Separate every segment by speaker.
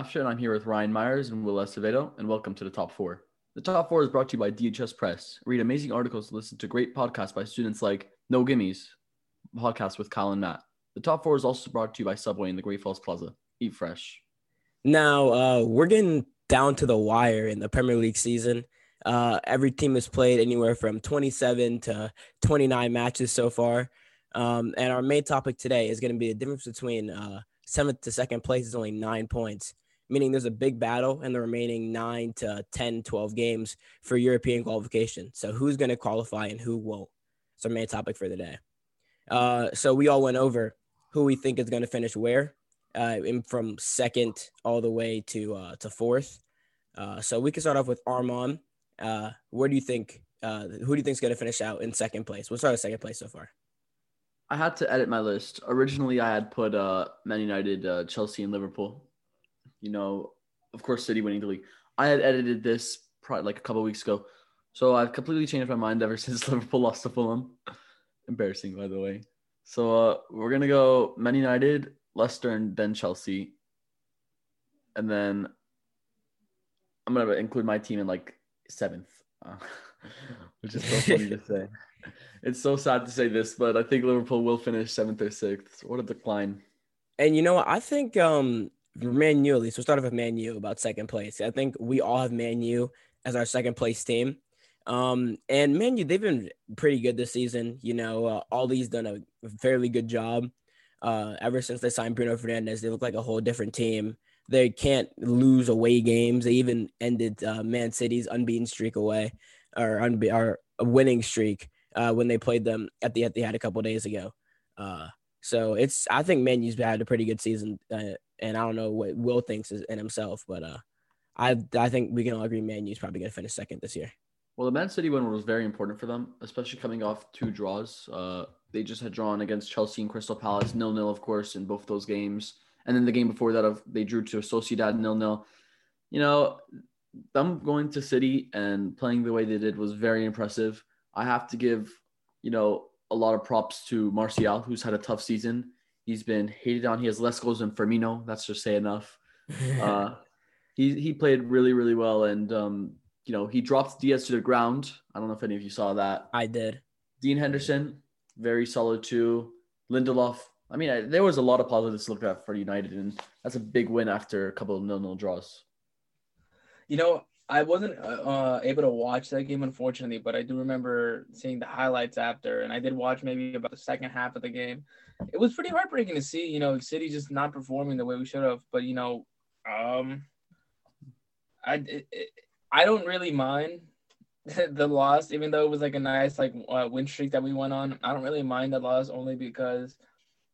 Speaker 1: And I'm here with Ryan Myers and Will Acevedo, and welcome to the Top Four. The Top Four is brought to you by DHS Press. Read amazing articles, listen to great podcasts by students like No Gimmies, podcast with and Matt. The Top Four is also brought to you by Subway in the Great Falls Plaza. Eat fresh.
Speaker 2: Now, uh, we're getting down to the wire in the Premier League season. Uh, every team has played anywhere from 27 to 29 matches so far. Um, and our main topic today is going to be the difference between uh, seventh to second place is only nine points, meaning there's a big battle in the remaining nine to 10, 12 games for European qualification. So who's going to qualify and who won't? It's our main topic for the day. Uh, so we all went over who we think is going to finish where, uh, from second all the way to uh, to fourth. Uh, so we can start off with Armand. Uh, where do you think? Uh, who do you think is going to finish out in second place? We'll start with second place so far.
Speaker 1: I had to edit my list. Originally, I had put uh, Man United, uh, Chelsea, and Liverpool. You know, of course, City winning the league. I had edited this probably like a couple weeks ago, so I've completely changed my mind ever since Liverpool lost to Fulham. Embarrassing, by the way. So uh, we're gonna go Man United, Leicester, and then Chelsea, and then I'm gonna include my team in like seventh, uh, which is so funny to say it's so sad to say this, but I think Liverpool will finish seventh or sixth. What a decline.
Speaker 2: And you know? I think um Man U at least. We'll start off with Man U about second place. I think we all have Man U as our second place team. Um, and Man U, they've been pretty good this season. You know, uh, Ollie's done a fairly good job. Uh, ever since they signed Bruno Fernandes, they look like a whole different team. They can't lose away games. They even ended uh, Man City's unbeaten streak away, or unbe- or winning streak uh, when they played them at the Etihad a couple days ago. Uh, so it's I think Manu's had a pretty good season, uh, and I don't know what Will thinks in himself, but uh, I I think we can all agree Manu's probably going to finish second this year.
Speaker 1: Well, the Man City win was very important for them, especially coming off two draws. Uh, they just had drawn against Chelsea and Crystal Palace, nil nil, of course, in both those games, and then the game before that, of they drew to Sociedad nil nil. You know, them going to City and playing the way they did was very impressive. I have to give, you know, a lot of props to Martial, who's had a tough season. He's been hated on. He has less goals than Firmino. That's just say enough. uh, he he played really really well, and um, you know he dropped Dias to the ground. I don't know if any of you saw that.
Speaker 2: I did.
Speaker 1: Dean Henderson, very solid too. Lindelof. I mean, I, there was a lot of positives to look at for United, and that's a big win after a couple of nil-nil draws.
Speaker 3: You know, I wasn't uh, uh, able to watch that game, unfortunately, but I do remember seeing the highlights after, and I did watch maybe about the second half of the game. It was pretty heartbreaking to see, you know, City just not performing the way we should have. But you know, um, I it, I don't really mind the loss, even though it was like a nice like uh, win streak that we went on. I don't really mind the loss only because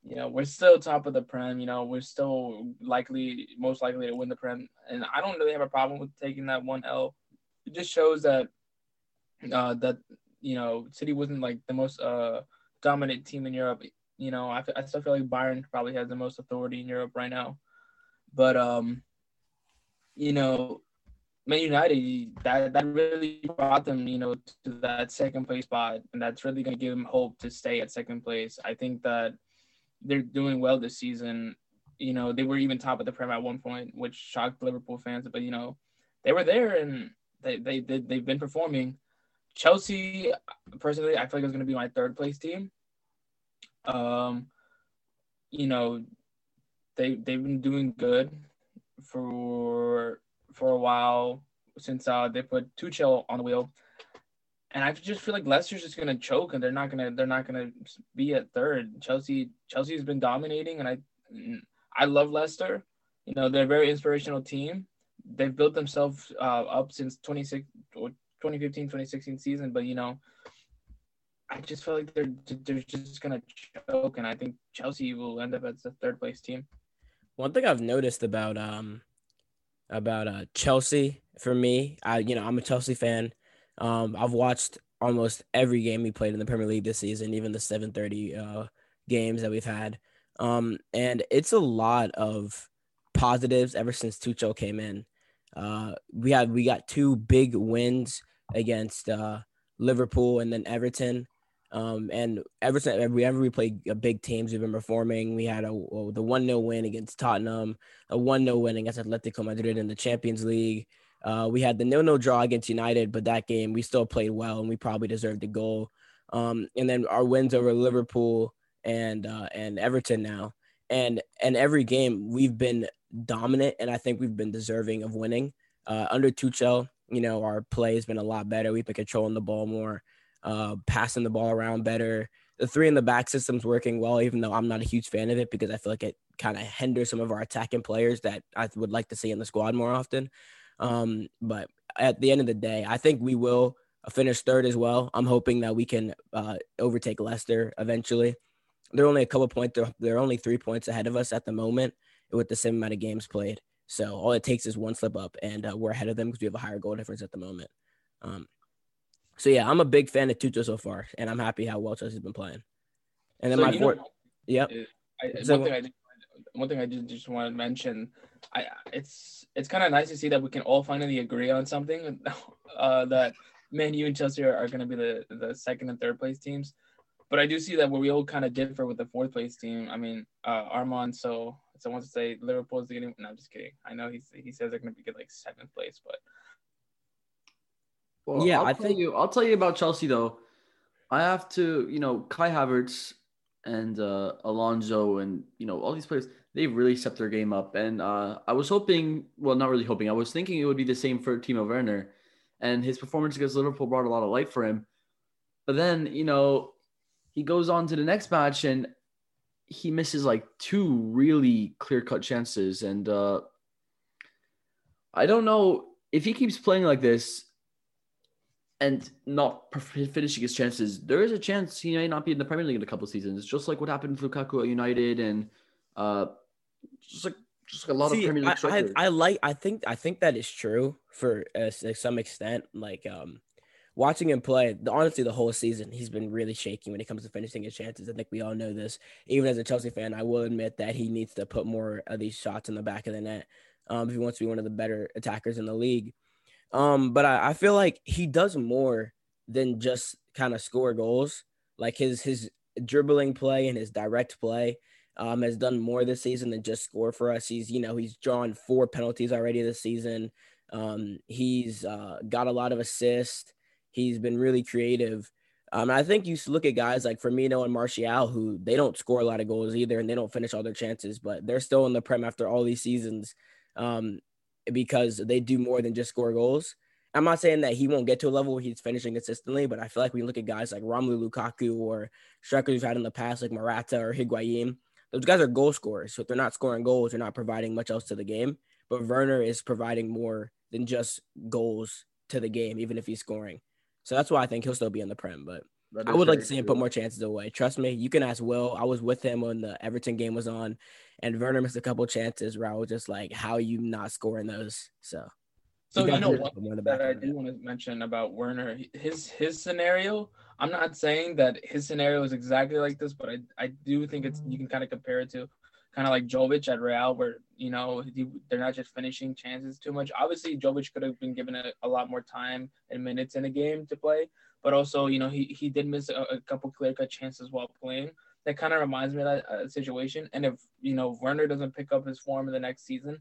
Speaker 3: you know, we're still top of the Prem. You know, we're still likely, most likely to win the Prem, and I don't really have a problem with taking that one L. It just shows that uh, that you know, City wasn't like the most uh, dominant team in Europe. You know, I, I still feel like Bayern probably has the most authority in Europe right now, but um, you know, Man United that that really brought them, you know, to that second place spot, and that's really going to give them hope to stay at second place. I think that they're doing well this season. You know, they were even top of the Prem at one point, which shocked Liverpool fans. But you know, they were there and they they did they've been performing. Chelsea, personally, I feel like it's going to be my third place team. Um, you know, they they've been doing good for for a while since uh, they put Tuchel on the wheel and I just feel like Leicester's just gonna choke, and they're not gonna they're not gonna be at third. Chelsea Chelsea's been dominating, and I I love Leicester. You know they're a very inspirational team. They've built themselves uh, up since twenty six 2015 2016 season, but you know I just feel like they're they're just gonna choke, and I think Chelsea will end up as the third place team.
Speaker 2: One thing I've noticed about um about uh Chelsea for me, I you know I'm a Chelsea fan. Um, I've watched almost every game we played in the Premier League this season, even the 7:30 uh, games that we've had. Um, and it's a lot of positives ever since Tuchel came in. Uh, we had we got two big wins against uh, Liverpool and then Everton. Um, and ever since whenever we played big teams, we've been performing. We had a, a the one 0 win against Tottenham, a one 0 win against Atletico Madrid in the Champions League. Uh, we had the no no draw against United, but that game we still played well and we probably deserved the goal. Um, and then our wins over Liverpool and uh, and Everton now, and and every game we've been dominant, and I think we've been deserving of winning. Uh, under Tuchel, you know, our play has been a lot better. We've been controlling the ball more, uh, passing the ball around better. The three in the back system's working well, even though I'm not a huge fan of it because I feel like it kind of hinders some of our attacking players that I would like to see in the squad more often. Um, but at the end of the day, I think we will finish third as well. I'm hoping that we can uh, overtake Leicester eventually. They're only a couple points. They're, they're only three points ahead of us at the moment with the same amount of games played. So all it takes is one slip up, and uh, we're ahead of them because we have a higher goal difference at the moment. Um, so yeah, I'm a big fan of Tuchel so far, and I'm happy how well Chelsea's been playing. And then so my fourth, yep.
Speaker 3: I, so, one thing I did, one thing I did just want to mention, I it's it's kind of nice to see that we can all finally agree on something. Uh, that Man U and Chelsea are, are going to be the the second and third place teams. But I do see that where we all kind of differ with the fourth place team. I mean, uh, Armand. So so wants to say Liverpool's getting. No, I'm just kidding. I know he's he says they're going to be good like seventh place, but.
Speaker 1: Well, yeah, I'll I think you. I'll tell you about Chelsea though. I have to, you know, Kai Havertz and uh, Alonso and you know all these players they've really stepped their game up and uh, I was hoping well not really hoping I was thinking it would be the same for Timo Werner and his performance against Liverpool brought a lot of light for him but then you know he goes on to the next match and he misses like two really clear cut chances and uh, I don't know if he keeps playing like this and not finishing his chances, there is a chance he may not be in the Premier League in a couple of seasons. Just like what happened with Lukaku at United, and uh, just like just like a lot See, of Premier League
Speaker 2: strikers. I, I, like. I think. I think that is true for uh, to some extent. Like um, watching him play, the, honestly, the whole season he's been really shaky when it comes to finishing his chances. I think we all know this. Even as a Chelsea fan, I will admit that he needs to put more of these shots in the back of the net um, if he wants to be one of the better attackers in the league. Um, but I, I feel like he does more than just kind of score goals. Like his his dribbling play and his direct play um, has done more this season than just score for us. He's you know he's drawn four penalties already this season. Um, he's uh, got a lot of assists. He's been really creative. Um, I think you look at guys like Firmino and Martial, who they don't score a lot of goals either, and they don't finish all their chances, but they're still in the prem after all these seasons. Um, because they do more than just score goals. I'm not saying that he won't get to a level where he's finishing consistently, but I feel like we look at guys like Romelu Lukaku or strikers we've had in the past, like Morata or Higuain. Those guys are goal scorers. So if they're not scoring goals, they're not providing much else to the game. But Werner is providing more than just goals to the game, even if he's scoring. So that's why I think he'll still be in the Prem. But I would like to see him put more chances away. Trust me, you can ask Will. I was with him when the Everton game was on, and Werner missed a couple chances where I was just like, "How are you not scoring those?" So,
Speaker 3: so you know one that I do want to mention about Werner, his his scenario. I'm not saying that his scenario is exactly like this, but I I do think it's you can kind of compare it to kind of like Jovic at Real, where you know they're not just finishing chances too much. Obviously, Jovic could have been given a, a lot more time and minutes in a game to play, but also you know he he did miss a, a couple clear cut chances while playing. That kind of reminds me of that uh, situation. And if you know Werner doesn't pick up his form in the next season,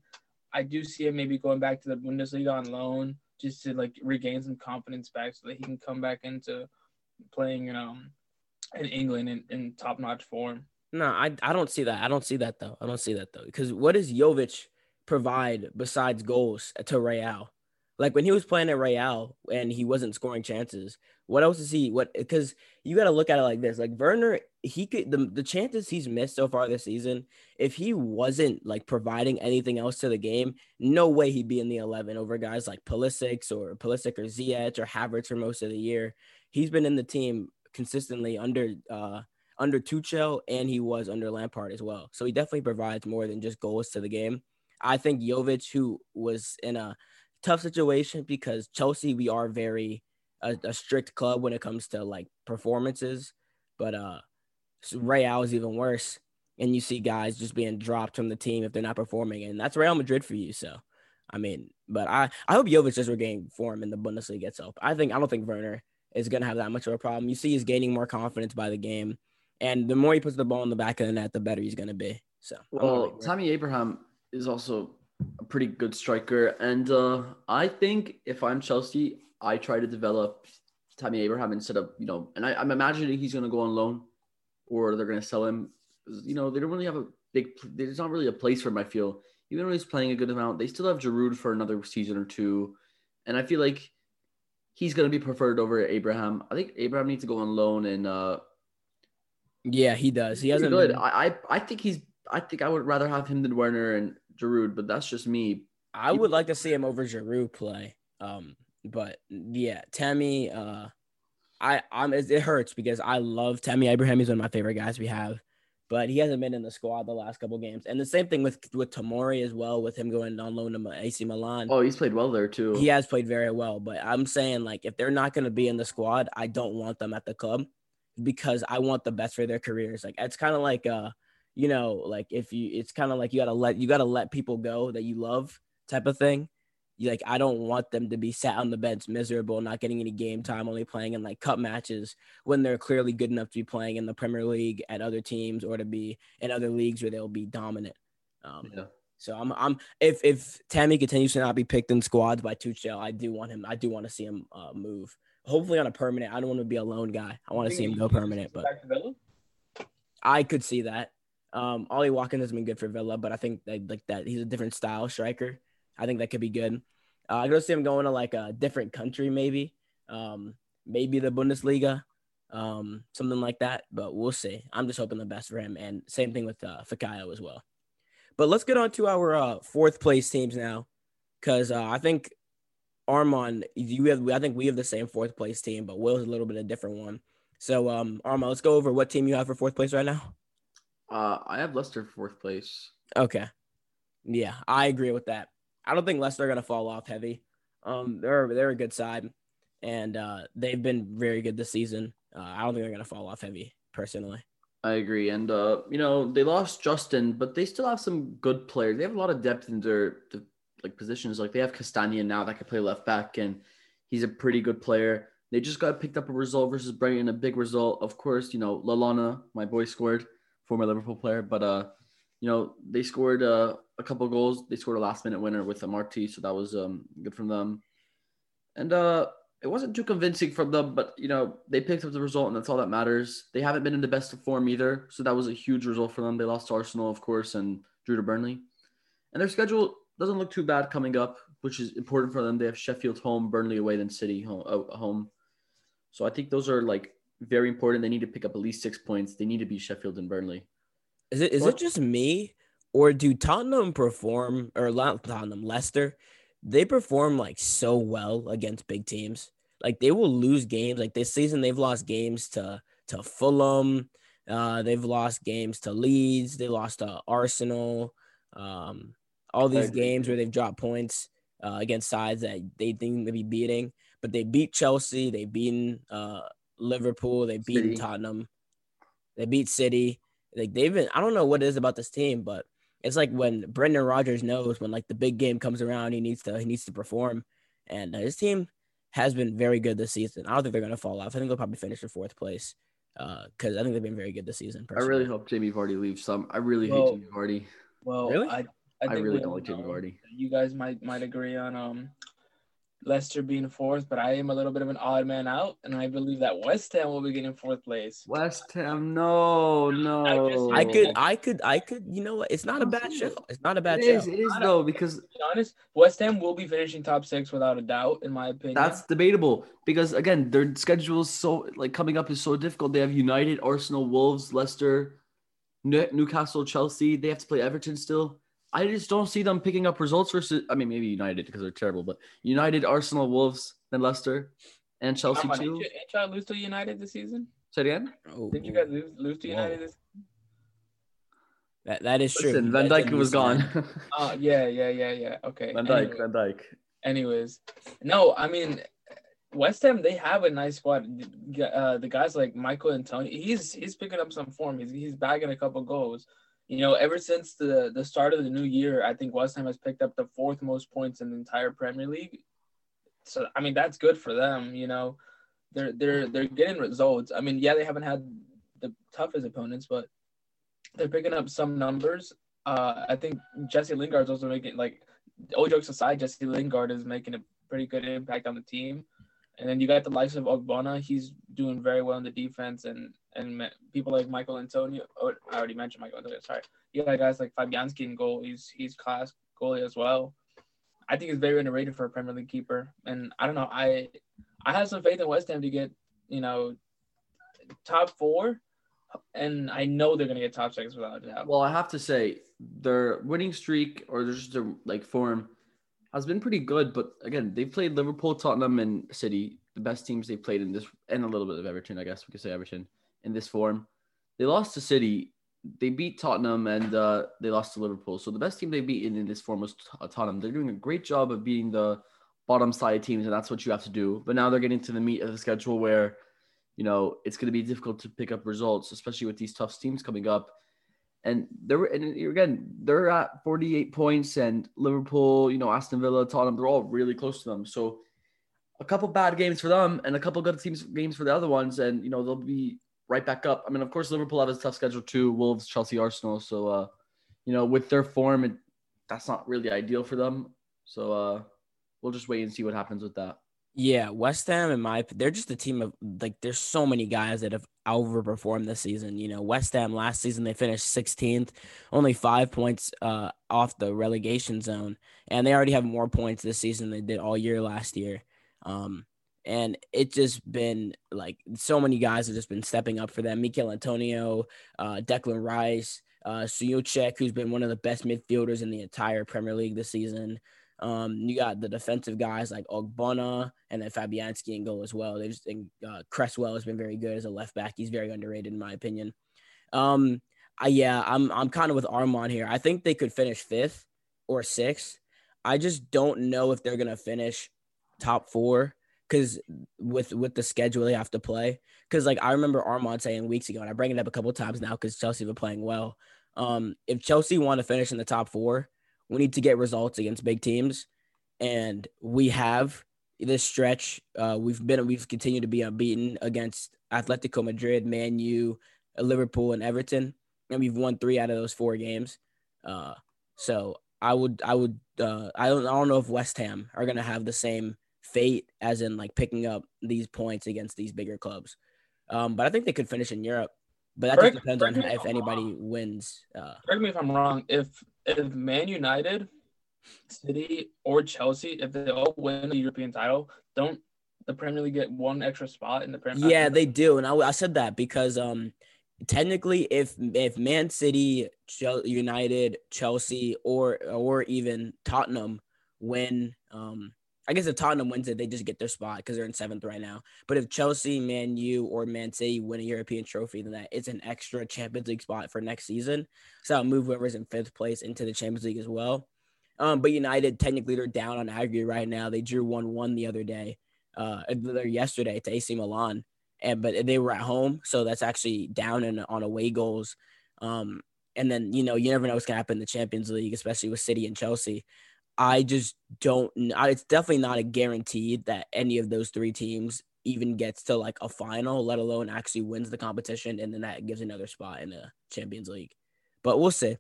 Speaker 3: I do see him maybe going back to the Bundesliga on loan just to like regain some confidence back so that he can come back into playing, you know, in England in, in top notch form.
Speaker 2: No, I I don't see that. I don't see that though. I don't see that though. Because what does Jovic provide besides goals to Real? Like when he was playing at Real and he wasn't scoring chances, what else is he? What because you got to look at it like this. Like Werner, he could the the chances he's missed so far this season. If he wasn't like providing anything else to the game, no way he'd be in the eleven over guys like Pulisic or Pulisic or Ziyech or Havertz for most of the year. He's been in the team consistently under uh under Tuchel and he was under Lampard as well. So he definitely provides more than just goals to the game. I think Jovic, who was in a tough situation because Chelsea, we are very a, a, strict club when it comes to like performances, but uh, Real is even worse. And you see guys just being dropped from the team if they're not performing, and that's Real Madrid for you. So, I mean, but I I hope Jovic does regain form in the Bundesliga itself. I think I don't think Werner is going to have that much of a problem. You see, he's gaining more confidence by the game, and the more he puts the ball in the back of the net, the better he's going to be. So,
Speaker 1: well, Tammy Abraham is also a pretty good striker, and uh, I think if I'm Chelsea, I try to develop Tammy Abraham instead of you know, and I, I'm imagining he's going to go on loan, or they're going to sell him. You know, they don't really have a big. There's not really a place for him. I feel even though he's playing a good amount, they still have Giroud for another season or two, and I feel like he's going to be preferred over Abraham. I think Abraham needs to go on loan and. uh
Speaker 2: Yeah, he does. He hasn't.
Speaker 1: Good. Been... I, I I think he's. I think I would rather have him than Werner and Giroud, but that's just me.
Speaker 2: I would like to see him over Giroud play. Um, but yeah, Tammy. Uh, I I'm it hurts because I love Tammy Abraham. He's one of my favorite guys we have, but he hasn't been in the squad the last couple games. And the same thing with with Tamori as well, with him going on loan to AC Milan.
Speaker 1: Oh, he's played well there too.
Speaker 2: He has played very well, but I'm saying like if they're not going to be in the squad, I don't want them at the club because I want the best for their careers. Like it's kind of like uh, you know, like if you, it's kind of like you gotta let you gotta let people go that you love type of thing You like I don't want them to be sat on the bench miserable, not getting any game time, only playing in like cup matches when they're clearly good enough to be playing in the Premier League at other teams or to be in other leagues where they'll be dominant. Um, yeah. So I'm I'm if if Tammy continues to not be picked in squads by Tuchel, I do want him. I do want to see him uh, move. Hopefully on a permanent. I don't want to be a lone guy. I want to see him go permanent, but I could see that. Um, Ollie Watkins has been good for Villa, but I think that, like that he's a different style striker. I think that could be good. Uh, I could see him going to like a different country, maybe, um, maybe the Bundesliga, um, something like that. But we'll see. I'm just hoping the best for him, and same thing with uh, Fikayo as well. But let's get on to our uh, fourth place teams now, because uh, I think Armand, you have, I think we have the same fourth place team, but Will's a little bit a different one. So, um, let's go over what team you have for fourth place right now.
Speaker 1: Uh, I have Leicester fourth place.
Speaker 2: Okay. Yeah, I agree with that. I don't think Leicester are going to fall off heavy. Um, they're they're a good side, and uh, they've been very good this season. Uh, I don't think they're going to fall off heavy, personally.
Speaker 1: I agree, and uh, you know they lost Justin, but they still have some good players. They have a lot of depth in their, their like positions. Like they have Castagna now that can play left back, and he's a pretty good player. They just got picked up a result versus Brighton, a big result. Of course, you know Lallana, my boy, scored, former Liverpool player, but uh, you know they scored uh, a couple goals. They scored a last minute winner with Amartey, so that was um, good from them. And uh, it wasn't too convincing from them, but you know they picked up the result, and that's all that matters. They haven't been in the best of form either, so that was a huge result for them. They lost to Arsenal, of course, and drew to Burnley. And their schedule doesn't look too bad coming up, which is important for them. They have Sheffield home, Burnley away, then City home. Home. So I think those are like very important. They need to pick up at least six points. They need to beat Sheffield and Burnley.
Speaker 2: Is it is it just me or do Tottenham perform or Tottenham Leicester? They perform like so well against big teams. Like they will lose games. Like this season, they've lost games to to Fulham. Uh, they've lost games to Leeds. They lost to Arsenal. Um, all these games where they've dropped points uh, against sides that they think they be beating, but they beat Chelsea. They beaten uh, Liverpool. They beat Tottenham. They beat City. Like they've been. I don't know what it is about this team, but it's like when Brendan Rodgers knows when like the big game comes around, he needs to he needs to perform, and uh, his team has been very good this season. I don't think they're gonna fall off. I think they'll probably finish in fourth place because uh, I think they've been very good this season.
Speaker 1: Personally. I really hope Jamie Vardy leaves. Some I really well, hate Jamie Vardy.
Speaker 3: Well, really? I I,
Speaker 1: I really don't like Jamie Vardy.
Speaker 3: You guys might might agree on um Leicester being fourth, but I am a little bit of an odd man out, and I believe that West Ham will be getting fourth place.
Speaker 1: West Ham, no, no.
Speaker 2: I could, I could, I could. You know what? It's not a bad show. It's not a bad
Speaker 1: it
Speaker 2: show.
Speaker 1: Is, it is though because to
Speaker 3: be honest, West Ham will be finishing top six without a doubt, in my opinion.
Speaker 1: That's debatable because again, their schedule is so like coming up is so difficult. They have United, Arsenal, Wolves, Leicester, Newcastle, Chelsea. They have to play Everton still. I just don't see them picking up results versus. I mean, maybe United because they're terrible, but United, Arsenal, Wolves, then Leicester, and Chelsea
Speaker 3: on, too. Did you, lose to United this season?
Speaker 1: Say it again.
Speaker 3: Oh, did you guys lose, lose to United this?
Speaker 2: That that is true.
Speaker 1: Listen, Van Dijk was gone.
Speaker 3: oh yeah, yeah, yeah, yeah. Okay.
Speaker 1: Van Dijk, anyway. Van Dijk.
Speaker 3: Anyways, no, I mean, West Ham they have a nice squad. Uh, the guys like Michael Antonio, he's he's picking up some form. He's he's bagging a couple goals you know, ever since the the start of the new year, I think West Ham has picked up the fourth most points in the entire Premier League. So I mean, that's good for them. You know, they're they're they're getting results. I mean, yeah, they haven't had the toughest opponents, but they're picking up some numbers. Uh, I think Jesse Lingard's also making like all jokes aside, Jesse Lingard is making a pretty good impact on the team. And then you got the likes of Ogbonna. He's doing very well in the defense, and and people like Michael Antonio. Oh, I already mentioned Michael Antonio. Sorry, you got guys like Fabianski in goal. He's he's class goalie as well. I think he's very underrated for a Premier League keeper. And I don't know. I I have some faith in West Ham to get you know top four, and I know they're gonna get top six without a doubt.
Speaker 1: Well, I have to say their winning streak or just their like form has been pretty good. But again, they've played Liverpool, Tottenham, and City, the best teams they've played in this, and a little bit of Everton, I guess we could say Everton in this form. They lost to City, they beat Tottenham, and uh, they lost to Liverpool. So the best team they beat in this form was uh, Tottenham. They're doing a great job of beating the bottom side teams, and that's what you have to do. But now they're getting to the meat of the schedule where, you know, it's going to be difficult to pick up results, especially with these tough teams coming up and they're and again they're at 48 points and liverpool you know aston villa tottenham they're all really close to them so a couple bad games for them and a couple good teams games for the other ones and you know they'll be right back up. I mean of course liverpool have a tough schedule too wolves chelsea arsenal. So uh you know with their form it, that's not really ideal for them. So uh we'll just wait and see what happens with that.
Speaker 2: Yeah, West Ham and my they're just a team of like there's so many guys that have overperformed this season. You know, West Ham last season they finished 16th, only 5 points uh off the relegation zone, and they already have more points this season than they did all year last year. Um and it's just been like so many guys have just been stepping up for them. Mikel Antonio, uh, Declan Rice, uh, who's been one of the best midfielders in the entire Premier League this season. Um, you got the defensive guys like Ogbonna and then Fabianski and goal as well. They just think uh, Cresswell has been very good as a left back. He's very underrated in my opinion. Um, I, yeah, I'm I'm kind of with Armand here. I think they could finish fifth or sixth. I just don't know if they're gonna finish top four because with with the schedule they have to play. Because like I remember Armand saying weeks ago, and I bring it up a couple times now because Chelsea were playing well. Um, if Chelsea want to finish in the top four, we need to get results against big teams, and we have this stretch. Uh, we've been we've continued to be unbeaten against Atletico Madrid, Man U, Liverpool, and Everton, and we've won three out of those four games. Uh, so I would I would uh, I don't I don't know if West Ham are gonna have the same fate as in like picking up these points against these bigger clubs. Um, but I think they could finish in Europe. But that correct, just depends on if anybody wrong. wins. Uh,
Speaker 3: correct me if I'm wrong. If if Man United, City, or Chelsea, if they all win the European title, don't the Premier League get one extra spot in the Premier?
Speaker 2: Yeah, they do, and I, I said that because um, technically, if if Man City, United, Chelsea, or or even Tottenham win um I guess if Tottenham wins it, they just get their spot because they're in seventh right now. But if Chelsea, Man U, or Man City win a European trophy, then that it's an extra Champions League spot for next season. So I'll move whoever's in fifth place into the Champions League as well. Um, but United technically they're down on aggregate right now. They drew one one the other day, uh, yesterday to AC Milan, and but they were at home, so that's actually down in, on away goals. Um, and then you know you never know what's gonna happen in the Champions League, especially with City and Chelsea. I just don't. It's definitely not a guarantee that any of those three teams even gets to like a final, let alone actually wins the competition, and then that gives another spot in the Champions League. But we'll see.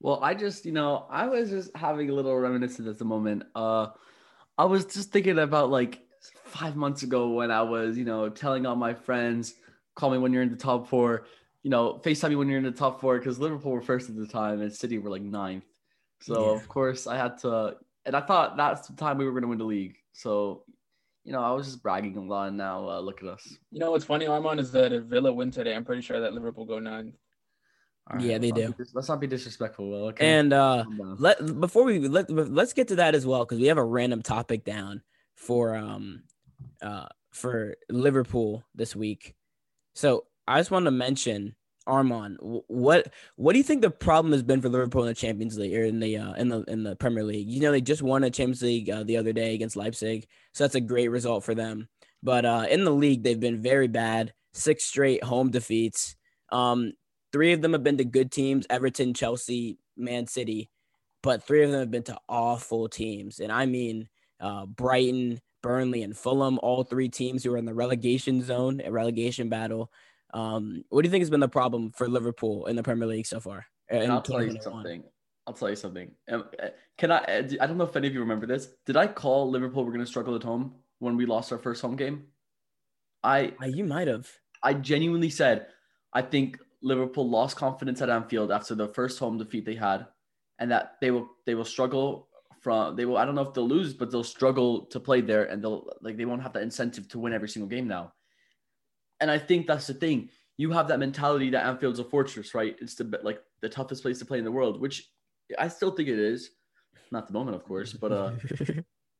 Speaker 1: Well, I just, you know, I was just having a little reminiscence at the moment. Uh, I was just thinking about like five months ago when I was, you know, telling all my friends, call me when you're in the top four, you know, FaceTime me when you're in the top four because Liverpool were first at the time and City were like ninth. So yeah. of course I had to, and I thought that's the time we were going to win the league. So, you know, I was just bragging a lot. And now uh, look at us.
Speaker 3: You know what's funny, Armand, is that if Villa win today, I'm pretty sure that Liverpool go nine.
Speaker 2: Right, yeah, they do.
Speaker 1: Be, let's not be disrespectful. Will, okay?
Speaker 2: And uh, let before we let let's get to that as well because we have a random topic down for um uh for Liverpool this week. So I just want to mention Armand, what what do you think the problem has been for Liverpool in the Champions League or in the uh, in the in the Premier League? You know, they just won a Champions League uh, the other day against Leipzig, so that's a great result for them. But uh, in the league, they've been very bad. Six straight home defeats. Um, three of them have been to good teams: Everton, Chelsea, Man City. But three of them have been to awful teams, and I mean uh, Brighton, Burnley, and Fulham, all three teams who are in the relegation zone, a relegation battle. Um, what do you think has been the problem for Liverpool in the Premier League so far?
Speaker 1: And I'll tell you something. I'll tell you something. Um, uh, can I? Uh, I don't know if any of you remember this. Did I call Liverpool were going to struggle at home when we lost our first home game? I.
Speaker 2: Uh, you might have.
Speaker 1: I genuinely said, I think Liverpool lost confidence at Anfield after the first home defeat they had, and that they will they will struggle from they will I don't know if they'll lose, but they'll struggle to play there, and they'll like they won't have that incentive to win every single game now. And I think that's the thing. You have that mentality that Anfield's a fortress, right? It's the like the toughest place to play in the world, which I still think it is. Not the moment, of course, but uh,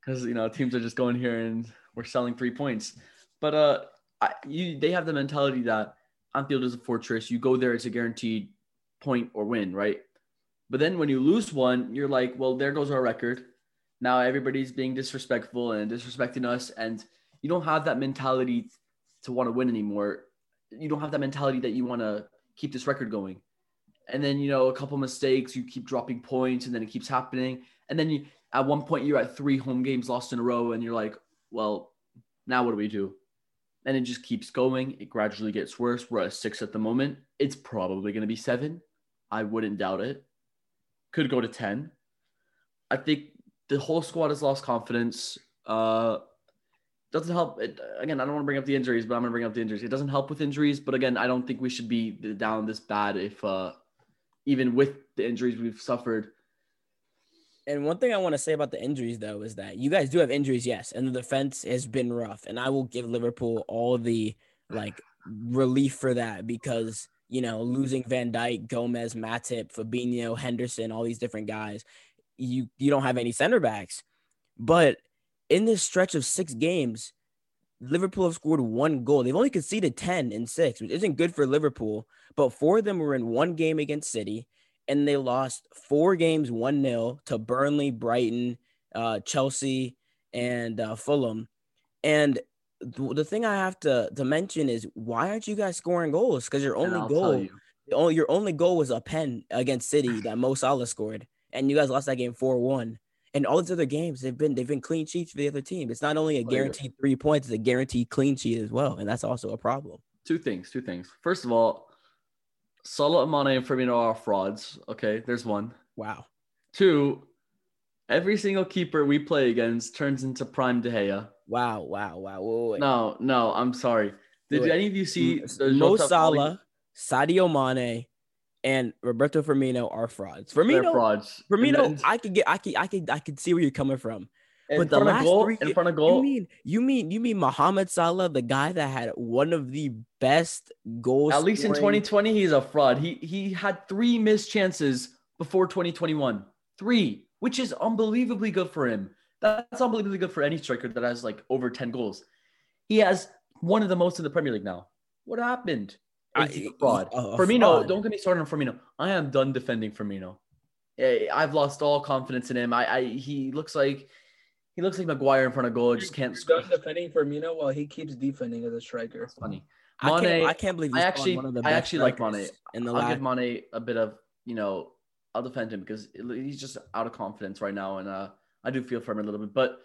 Speaker 1: because you know teams are just going here and we're selling three points. But uh, I, you they have the mentality that Anfield is a fortress. You go there, it's a guaranteed point or win, right? But then when you lose one, you're like, well, there goes our record. Now everybody's being disrespectful and disrespecting us, and you don't have that mentality to want to win anymore. You don't have that mentality that you want to keep this record going and then you know a couple mistakes, you keep dropping points, and then it keeps happening, and then you at one point you're at three home games lost in a row, and you're like, well, now what do we do? And it just keeps going. It gradually gets worse. We're at six at the moment. It's probably going to be seven. I wouldn't doubt it. Could go to ten. I think the whole squad has lost confidence. Uh, doesn't help. It, again, I don't want to bring up the injuries, but I'm going to bring up the injuries. It doesn't help with injuries, but again, I don't think we should be down this bad if uh, even with the injuries we've suffered.
Speaker 2: And one thing I want to say about the injuries, though, is that you guys do have injuries, yes, and the defense has been rough. And I will give Liverpool all the like relief for that because you know losing Van Dijk, Gomez, Matip, Fabinho, Henderson, all these different guys, you you don't have any center backs. But in this stretch of six games, Liverpool have scored one goal. They've only conceded 10 in six, which isn't good for Liverpool. But four of them were in one game against City, and they lost four games 1 0 to Burnley, Brighton, uh, Chelsea, and uh, Fulham. And th- the thing I have to, to mention is why aren't you guys scoring goals? Because your only goal, you. your only goal was a pen against City that Mo Salah scored, and you guys lost that game 4 1 and all these other games they've been they've been clean sheets for the other team. It's not only a guaranteed three points, it's a guaranteed clean sheet as well, and that's also a problem.
Speaker 1: Two things. Two things. First of all, Salah, Mane, and Firmino are frauds. Okay, there's one.
Speaker 2: Wow.
Speaker 1: Two, every single keeper we play against turns into prime De Gea.
Speaker 2: Wow, wow, wow. Whoa, wait.
Speaker 1: No, no, I'm sorry. Did wait. any of you see
Speaker 2: Mo Salah, Sadio Mane, and Roberto Firmino are frauds. Firmino, They're frauds. Firmino, then, I could get, I could, I could, I could see where you're coming from.
Speaker 1: but the last goal, three, in front of goal,
Speaker 2: you mean, you mean, you mean Mohamed Salah, the guy that had one of the best goals.
Speaker 1: At least in 2020, he's a fraud. He he had three missed chances before 2021, three, which is unbelievably good for him. That's unbelievably good for any striker that has like over 10 goals. He has one of the most in the Premier League now. What happened? I, fraud. A, a Firmino, fraud. don't get me started on Firmino. I am done defending Firmino. I've lost all confidence in him. I, I he looks like he looks like Maguire in front of goal. Just can't
Speaker 3: score. Done defending Firmino while he keeps defending as a striker.
Speaker 1: That's funny.
Speaker 2: Mane, I can't, I can't believe
Speaker 1: I actually I actually like Mane. In the I'll last... give Mane a bit of you know I'll defend him because he's just out of confidence right now, and uh, I do feel for him a little bit. But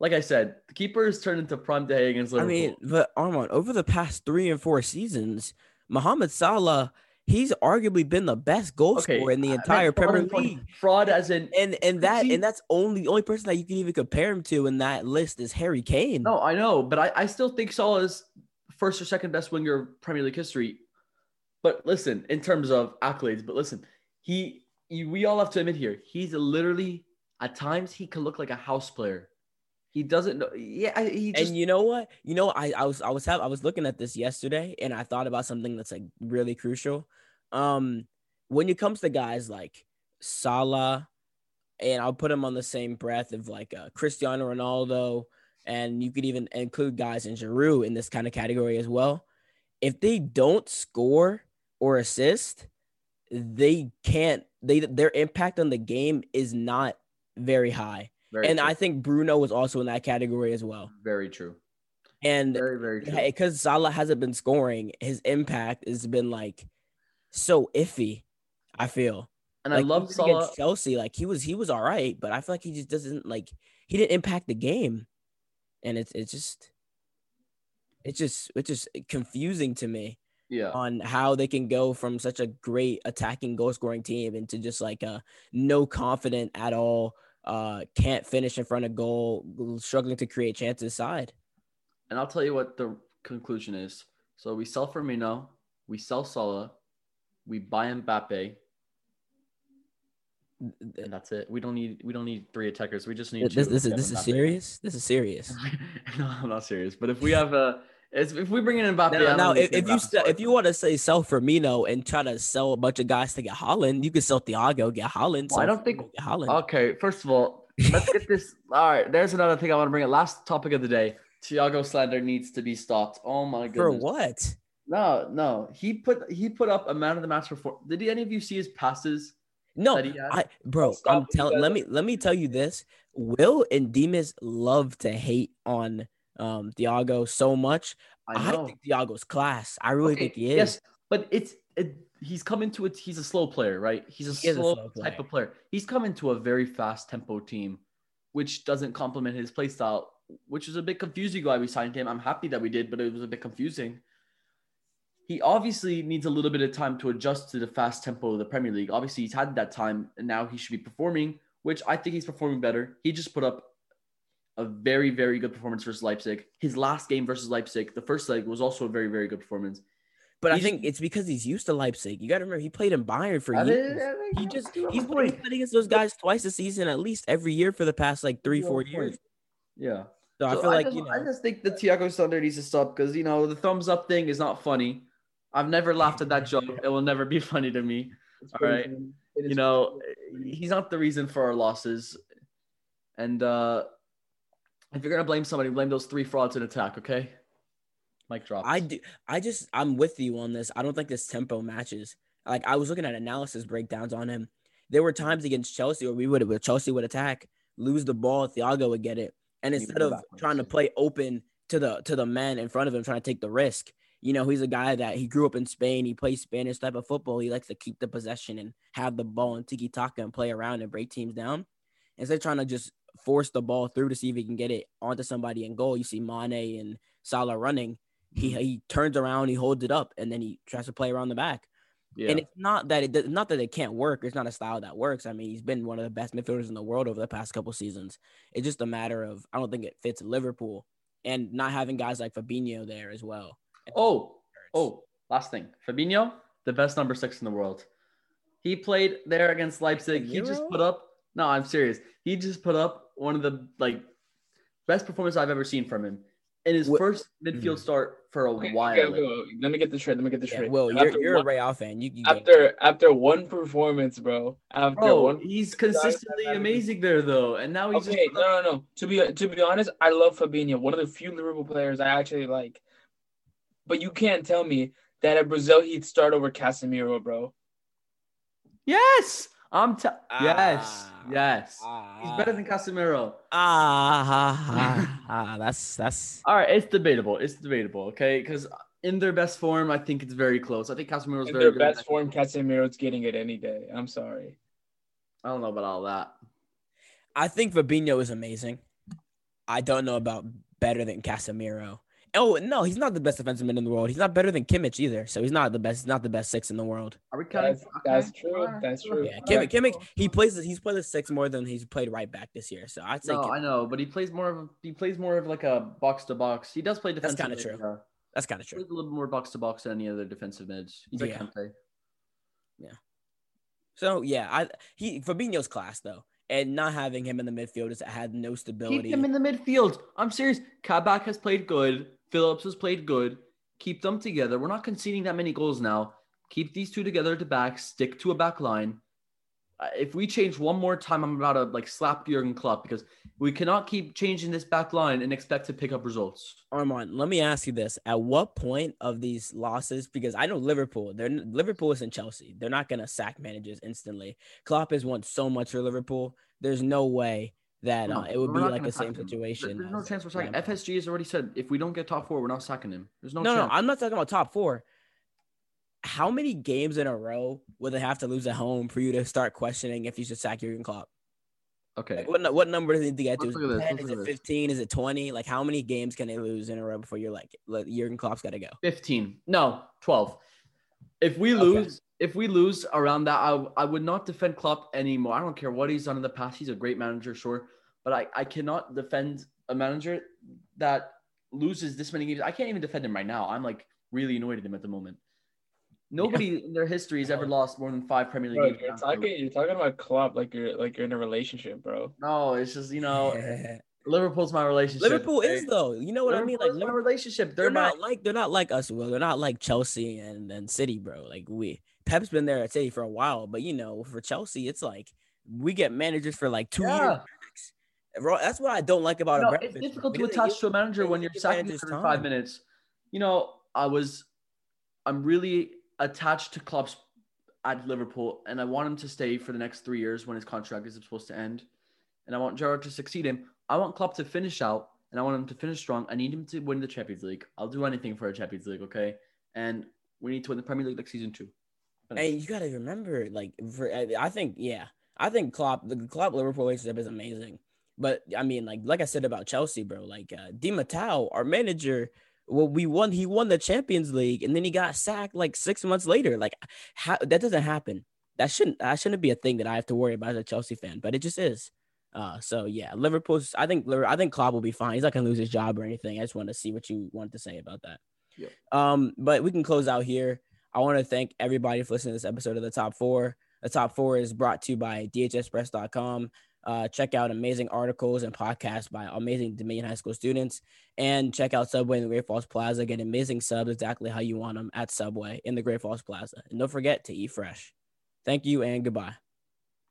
Speaker 1: like I said, the keeper has turned into prime day against Liverpool. I mean,
Speaker 2: but Armand, over the past three and four seasons, Mohamed Salah, he's arguably been the best goal okay. scorer in the entire Premier League.
Speaker 1: Fraud as in
Speaker 2: and and that and that's only the only person that you can even compare him to in that list is Harry Kane.
Speaker 1: No, I know, but I, I still think Salah is first or second best winger of Premier League history. But listen, in terms of accolades, but listen, he, he we all have to admit here, he's literally at times he can look like a house player. He doesn't know. Yeah, he just...
Speaker 2: and you know what? You know, I I was I was have I was looking at this yesterday, and I thought about something that's like really crucial. Um, when it comes to guys like Salah, and I'll put him on the same breath of like uh, Cristiano Ronaldo, and you could even include guys in Giroud in this kind of category as well. If they don't score or assist, they can't. They their impact on the game is not very high. Very and true. I think Bruno was also in that category as well.
Speaker 1: Very true.
Speaker 2: And very, very true. Because Salah hasn't been scoring, his impact has been like so iffy. I feel.
Speaker 1: And like, I love Salah.
Speaker 2: Chelsea. Like he was, he was all right, but I feel like he just doesn't like he didn't impact the game. and it's it's just it's just it's just confusing to me
Speaker 1: Yeah.
Speaker 2: on how they can go from such a great attacking goal scoring team into just like a no confident at all, uh, can't finish in front of goal, struggling to create chances side.
Speaker 1: And I'll tell you what the conclusion is. So we sell Firmino, we sell Salah, we buy Mbappe, and that's it. We don't need we don't need three attackers. We just need
Speaker 2: This, this is this is serious. This is serious.
Speaker 1: no, I'm not serious. But if we have a, if if we bring in Mbappe,
Speaker 2: Now, now if, if you sell, if you want to say sell Firmino and try to sell a bunch of guys to get Haaland, you could sell Thiago, get Haaland.
Speaker 1: Well, I don't think-
Speaker 2: Haaland.
Speaker 1: Okay, first of all, let's get this. All right, there's another thing I want to bring up. Last topic of the day: Thiago slander needs to be stopped. Oh my
Speaker 2: For what?
Speaker 1: No, no. He put he put up a man of the match before. Did any of you see his passes?
Speaker 2: No,
Speaker 1: that he had?
Speaker 2: I bro,
Speaker 3: Stop
Speaker 2: I'm telling. Let me let me tell you this. Will and Demas love to hate on um Thiago so much.
Speaker 1: I
Speaker 2: I, think Thiago's class. I really
Speaker 1: Okay,
Speaker 2: think he is.
Speaker 1: Yes, but it's it, he's coming to it. He's a slow player, right? He's a
Speaker 2: He is a
Speaker 1: slow,
Speaker 2: slow
Speaker 1: type of player. He's coming to a very fast tempo team, which doesn't complement his play style, which is a bit confusing why we signed him. I'm happy that we did, but it was a bit confusing. He obviously needs a little bit of time to adjust to the fast tempo of the Premier League. Obviously, he's had that time, and now he should be performing, which I think he's performing better. He just put up a very, very good performance versus Leipzig. His last game versus Leipzig, the first leg, was also a very, very good performance.
Speaker 2: but I think it's because he's used to Leipzig. You got to remember he played in Bayern for
Speaker 1: I
Speaker 2: years.
Speaker 1: did- I did-
Speaker 2: He just
Speaker 1: do have
Speaker 2: he's
Speaker 1: a
Speaker 2: been,
Speaker 1: point.
Speaker 2: played against those guys twice a season, at least every year for the past like three, four years.
Speaker 1: Yeah.
Speaker 2: So, I
Speaker 1: So
Speaker 2: feel like
Speaker 1: just,
Speaker 2: you know.
Speaker 1: I just think the Thiago Thunder needs to stop because you know the thumbs up thing is not funny. I've never laughed at that joke. It will never be funny to me.
Speaker 3: It's
Speaker 1: All right.
Speaker 3: funny. It is
Speaker 1: You know,
Speaker 3: pretty funny.
Speaker 1: he's not the reason for our losses. And uh if you're gonna blame somebody, blame those three frauds in attack, okay? Mic drop.
Speaker 2: I do. I just I'm with you on this. I don't think this tempo matches. Like I was looking at analysis breakdowns on him. There were times against Chelsea where we would where Chelsea would attack, lose the ball, Thiago would get it, and instead of trying to play open to the to the man in front of him, trying to take the risk. You know, he's a guy that he grew up in Spain. He plays Spanish type of football. He likes to keep the possession and have the ball and tiki taka and play around and break teams down. Instead of trying to just force the ball through to see if he can get it onto somebody in goal, you see Mane and Salah running he hmm. he turns around, he holds it up, and then he tries to play around the back.
Speaker 1: yeah.
Speaker 2: And it's not that it does- not that it can't work. It's not a style that works. I mean, he's been one of the best midfielders in the world over the past couple seasons. It's just a matter of I don't think it fits Liverpool and not having guys like Fabinho there as well.
Speaker 1: Oh, oh, last thing. Fabinho, the best number six in the world. He played there against Leipzig. He just put up. No, I'm serious. He just put up one of the like best performances I've ever seen from him in his
Speaker 2: Wh-
Speaker 1: first midfield mm-hmm. start for a
Speaker 3: Okay,
Speaker 1: while.
Speaker 3: okay, go. Let me get this straight. Let me get this
Speaker 2: Yeah,
Speaker 3: straight.
Speaker 2: Will, you're, you're a
Speaker 3: one-
Speaker 2: Real fan. You, you get-
Speaker 3: after after one performance, bro. After
Speaker 1: Bro,
Speaker 3: one.
Speaker 1: he's consistently
Speaker 3: Guys,
Speaker 1: amazing there though, and now he's
Speaker 3: Okay,
Speaker 1: just
Speaker 3: no, no, no. To be to be honest, I love Fabinho. One of the few Liverpool players I actually like. But you can't tell me that at Brazil he'd start over Casemiro, bro.
Speaker 1: yes. I'm t- yes,
Speaker 2: Ah,
Speaker 1: yes.
Speaker 2: ah,
Speaker 1: He's better than Casemiro.
Speaker 2: ah, ah, ah, ah, that's that's
Speaker 1: All right, it's debatable. It's debatable, okay? Because in their best form, I think it's very close. I think Casemiro's
Speaker 3: In
Speaker 1: very
Speaker 3: their
Speaker 1: good.
Speaker 3: best form, Casemiro's getting it any day. I'm sorry.
Speaker 1: I don't know about all that.
Speaker 2: I think Fabinho is amazing. I don't know about better than Casemiro. Oh no, he's not the best defensive man in the world. He's not better than Kimmich either. So he's not the best. He's not the best six in the world.
Speaker 1: Are we counting?
Speaker 3: That's- that's true, that's true.
Speaker 2: Yeah,
Speaker 3: Okay.
Speaker 2: Kimmich, Kimmich he plays. He's played the six more than he's played right back this year. So I'd say
Speaker 1: No,
Speaker 2: Kimmich-
Speaker 1: I know, but he plays more of a, he plays more of like a box to box. He does play
Speaker 2: defense.
Speaker 1: That's
Speaker 2: kinda true.
Speaker 1: uh,
Speaker 2: that's kind of
Speaker 1: He
Speaker 2: true.
Speaker 1: plays a little more box to box than any other defensive mids. He's like
Speaker 2: Yeah.
Speaker 1: Kante.
Speaker 2: So yeah, I he Fabinho's class though, and not having him in the midfield is had no stability.
Speaker 1: Keep him in the midfield. I'm serious. Kabak has played good. Phillips has played good. Keep them together. We're not conceding that many goals now. Keep these two together at the back. Stick to a back line. Uh, If we change one more time, I'm about to like slap Jurgen Klopp because we cannot keep changing this back line and expect to pick up results.
Speaker 2: Armand, let me ask you this: At what point of these losses? Because I know Liverpool, they're Liverpool is in Chelsea. They're not gonna sack managers instantly. Klopp has won so much for Liverpool. There's no way that
Speaker 1: No,
Speaker 2: uh, it would be like the same
Speaker 1: him.
Speaker 2: situation.
Speaker 1: There's no chance we're sacking.
Speaker 2: Lampard.
Speaker 1: FSG has already said if we don't get top four, we're not sacking him. There's no,
Speaker 2: No, no. I'm not talking about top four. How many games in a row would they have to lose at home for you to start questioning if you should sack Jurgen Klopp?
Speaker 1: Okay.
Speaker 2: Like, what what number does he need to get to? Is it
Speaker 1: this,
Speaker 2: 10? Is it
Speaker 1: at this.
Speaker 2: 15? Is it 20? Like how many games can they lose in a row before you're like, Jurgen Klopp's got to go?
Speaker 1: 15. No, 12. If we
Speaker 2: Okay.
Speaker 1: lose, if we lose around that, I, I would not defend Klopp anymore. I don't care what he's done in the past. He's a great manager, sure. But I, I cannot defend a manager that loses this many games. I can't even defend him right now. I'm like really annoyed at him at the moment. Nobody in their history has ever oh. lost more than five Premier League
Speaker 3: Bro,
Speaker 1: games.
Speaker 3: you're talking you're talking about club like you're like you're in a relationship, bro.
Speaker 1: No, it's just you know Liverpool's my relationship.
Speaker 2: Liverpool
Speaker 1: okay?
Speaker 2: is though. You know what I mean? Like
Speaker 1: my relationship.
Speaker 2: they're
Speaker 1: They're, my
Speaker 2: not like they're not like us. Well, they're not like Chelsea and and City, bro. Like we Pep's been there at City for a while, but you know, for Chelsea, it's like we get managers for like two years.
Speaker 1: yeah.
Speaker 2: Bro, that's what I don't like about
Speaker 1: No,
Speaker 2: Abramovich.
Speaker 1: it's difficult to attach to a manager when you're him
Speaker 2: managers
Speaker 1: five minutes. You know, I was, I'm really attached to Klopp's at Liverpool, and I want him to stay for the next three years when his contract is supposed to end. And I want Gerrard to succeed him. I want Klopp to finish out, and I want him to finish strong. I need him to win the Champions League. I'll do anything for a Champions League, okay? And we need to win the Premier League next season too.
Speaker 2: And you got to remember, like, for I I think, yeah, I think Klopp, the Klopp Liverpool relationship is amazing. But I mean, like, like I said about Chelsea, bro, like uh, Di Matteo, our manager, well, we won. He won the Champions League, and then he got sacked like six months later. Like, how that doesn't happen. That shouldn't. That shouldn't be a thing that I have to worry about as a Chelsea fan. But it just is. Uh, so yeah, Liverpool's. I think. I think Klopp will be fine. He's not gonna lose his job or anything. I just want to see what you want to say about that.
Speaker 1: Yep.
Speaker 2: Um, but we can close out here. I want to thank everybody for listening to this episode of the Top Four. The Top Four is brought to you by dhspress.com. Uh, check out amazing articles and podcasts by amazing Dominion High School students. And check out Subway in the Great Falls Plaza. Get amazing subs exactly how you want them at Subway in the Great Falls Plaza. And don't forget to eat fresh. Thank you and goodbye.